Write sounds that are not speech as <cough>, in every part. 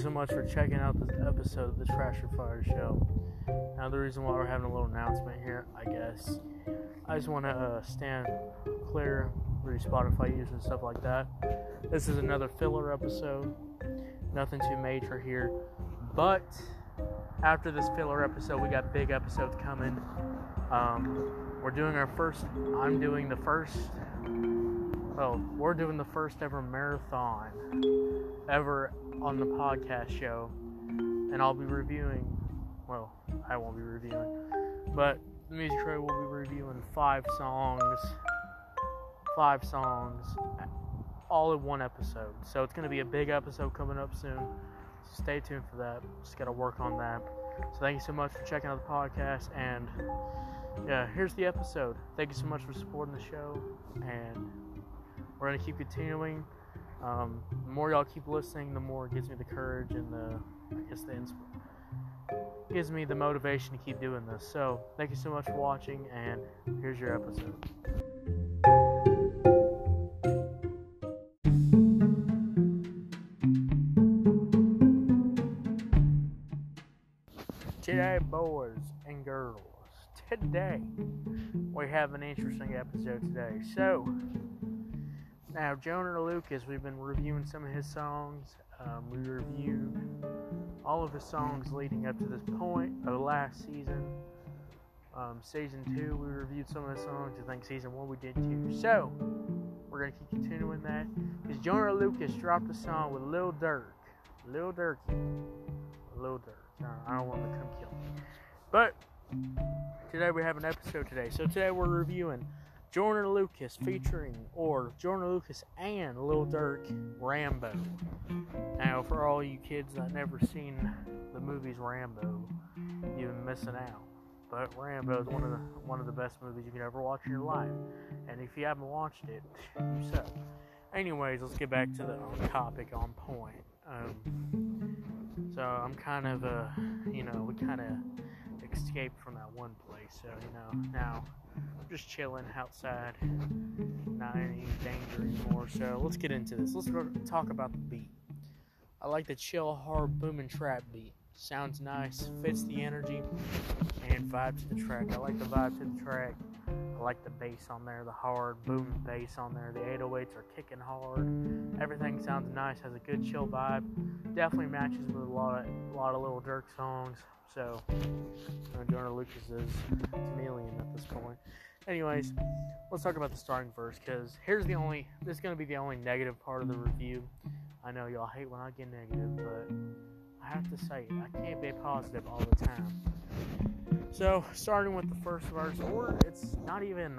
so much for checking out this episode of the Trasher Fire Show. Now, the reason why we're having a little announcement here, I guess, I just want to uh, stand clear through Spotify users and stuff like that. This is another filler episode. Nothing too major here. But after this filler episode, we got big episodes coming. Um, we're doing our first, I'm doing the first, well, we're doing the first ever marathon ever on the podcast show. And I'll be reviewing, well, I won't be reviewing, but the music trade will be reviewing five songs, five songs, all in one episode. So it's going to be a big episode coming up soon. So stay tuned for that. Just got to work on that. So thank you so much for checking out the podcast. And yeah, here's the episode. Thank you so much for supporting the show. And we're going to keep continuing. Um, the more y'all keep listening, the more it gives me the courage and the, I guess, the insp- gives me the motivation to keep doing this. So, thank you so much for watching, and here's your episode. Today, boys and girls, today we have an interesting episode today. So, now Joyner Lucas, we've been reviewing some of his songs. Um, we reviewed all of his songs leading up to this point of last season. Um, season two, we reviewed some of his songs. I think season one we did too. So we're gonna keep continuing that. Because Joyner Lucas dropped a song with Lil Durk, Lil Durky, Lil Durk. I don't want to come kill me. But today we have an episode today. So today we're reviewing Joyner Lucas featuring, or Joyner Lucas and Lil Durk Rambo. Now, for all you kids that never seen the movies Rambo, you've been missing out. But Rambo is one of the one of the best movies you can ever watch in your life. And if you haven't watched it, you suck. Anyways, let's get back to the on topic on point. Um, so I'm kind of uh, you know, we kind of escaped from that one place. So you know, now we're just chilling outside, not any danger anymore. So let's get into this. Let's go talk about the beat. I like the chill, hard, booming trap beat. Sounds nice, fits the energy, and vibe to the track. I like the vibe to the track. I like the bass on there, the hard booming bass on there. The 808s are kicking hard. Everything sounds nice, has a good chill vibe. Definitely matches with a lot of a lot of Lil Durk songs. So, uh, Joyner Lucas is chameleon at this point. Anyways, let's talk about the starting verse because here's the only. This is gonna be the only negative part of the review. I know y'all hate when I get negative, but I have to say. I can't be positive all the time. So, starting with the first verse, or it's not even.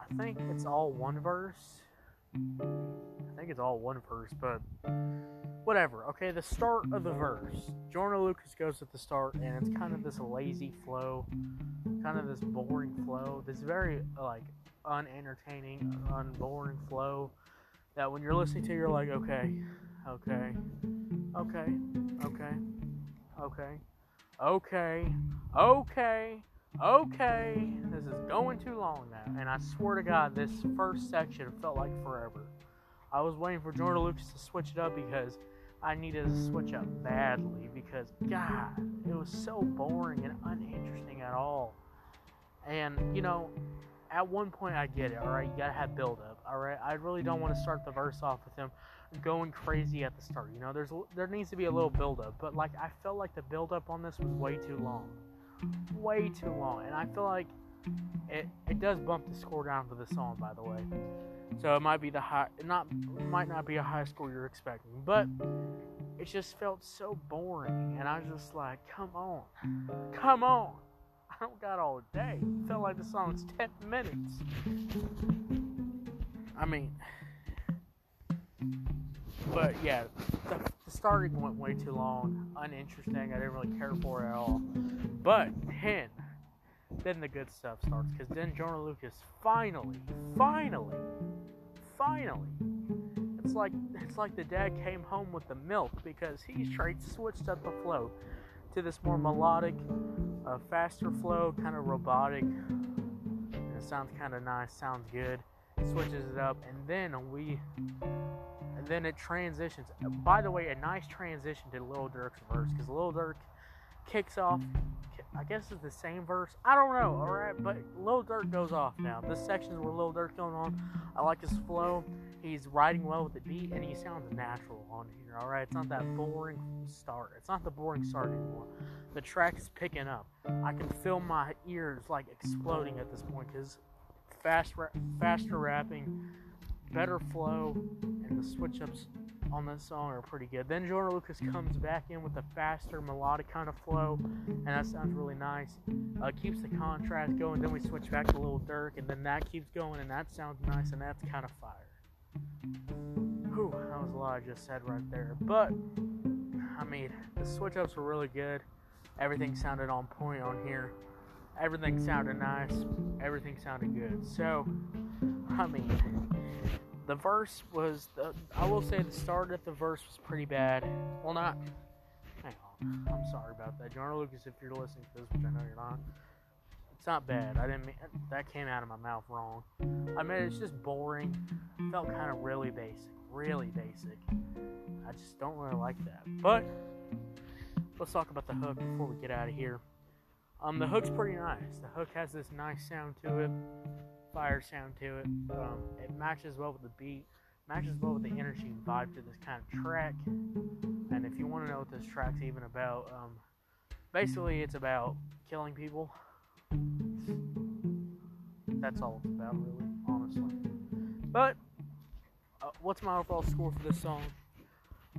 I think it's all one verse. I think it's all one verse, but whatever. Okay, the start of the verse. Joyner Lucas goes at the start, and it's kind of this lazy flow, kind of this boring flow, this very like unentertaining, unboring flow. That when you're listening to, you're like, okay, okay, okay, okay, okay, okay, okay, okay. This is going too long now, and I swear to God, this first section felt like forever. I was waiting for Joyner Lucas to switch it up because I needed to switch up badly because God, it was so boring and uninteresting at all. And you know, at one point I get it. All right, you gotta have build up. All right, I really don't want to start the verse off with him going crazy at the start. You know, there's there needs to be a little build up. But like I felt like the build up on this was way too long, way too long, and I feel like it it does bump the score down for the song. By the way. So it might be the high, not might not be a high score you're expecting, but it just felt so boring, and I was just like, come on, come on. <laughs> I don't got all day. It felt like the song's ten minutes. I mean, but yeah, the, the starting went way too long, uninteresting. I didn't really care for it at all. But then, then the good stuff starts because then Joyner Lucas finally, finally finally. It's like it's like the dad came home with the milk because he straight switched up the flow to this more melodic, uh, faster flow, kind of robotic. And it sounds kind of nice, sounds good. Switches it up, and then we, and then it transitions. By the way, a nice transition to Lil Durk's verse because Lil Durk kicks off. I guess it's the same verse. I don't know. All right, but Lil Durk goes off now. This section is where Lil Durk going on. I like his flow. He's riding well with the beat, and he sounds natural on here. All right, it's not that boring start. It's not the boring start anymore. The track is picking up. I can feel my ears like exploding at this point because fast, ra- faster rapping, better flow, and the switch ups on this song are pretty good. Then Joyner Lucas comes back in with a faster melodic kind of flow, and that sounds really nice. Uh, keeps the contrast going. Then we switch back to a little Durk, and then that keeps going, and that sounds nice, and that's kind of fire. Whew, that was a lot I just said right there. But I mean, the switch ups were really good. Everything sounded on point on here. Everything sounded nice. Everything sounded good. So, I mean, the verse was. The, I will say the start of the verse was pretty bad. Well, not. Hang on. I'm sorry about that, Joyner Lucas. If you're listening to this, which I know you're not, it's not bad. I didn't mean that came out of my mouth wrong. I mean, it's just boring. Felt kind of really basic. Really basic. I just don't really like that. But let's talk about the hook before we get out of here. Um, the hook's pretty nice. The hook has this nice sound to it, fire sound to it. Um, it matches well with the beat, matches well with the energy and vibe to this kind of track. And if you want to know what this track's even about, um, basically it's about killing people. That's all it's about, really, honestly. But uh, what's my overall score for this song?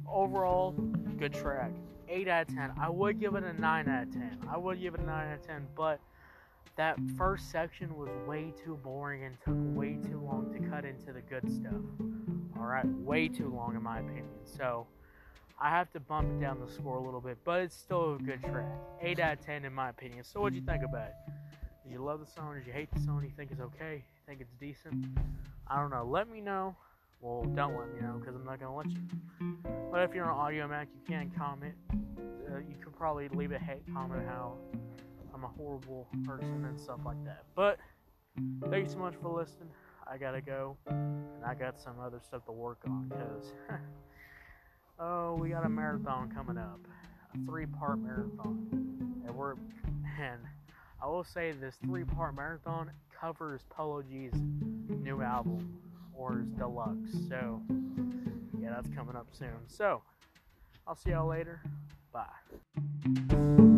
Overall, good track. 8 out of 10. I would give it a 9 out of 10. I would give it a 9 out of 10, but that first section was way too boring and took way too long to cut into the good stuff. Alright, way too long in my opinion. So, I have to bump down the score a little bit, but it's still a good track. 8 out of 10 in my opinion. So, what'd you think about it? Did you love the song? Did you hate the song? Do you think it's okay? You think it's decent? I don't know. Let me know. Well, don't let me know because I'm not gonna let you. But if you're on Audiomack, you can comment. Uh, you could probably leave a hate comment how I'm a horrible person and stuff like that. But thank you so much for listening. I gotta go, and I got some other stuff to work on because <laughs> oh, we got a marathon coming up, a three-part marathon, and we're and I will say this three-part marathon covers Polo G's new album or his deluxe. So yeah, that's coming up soon. So I'll see y'all later. Bye.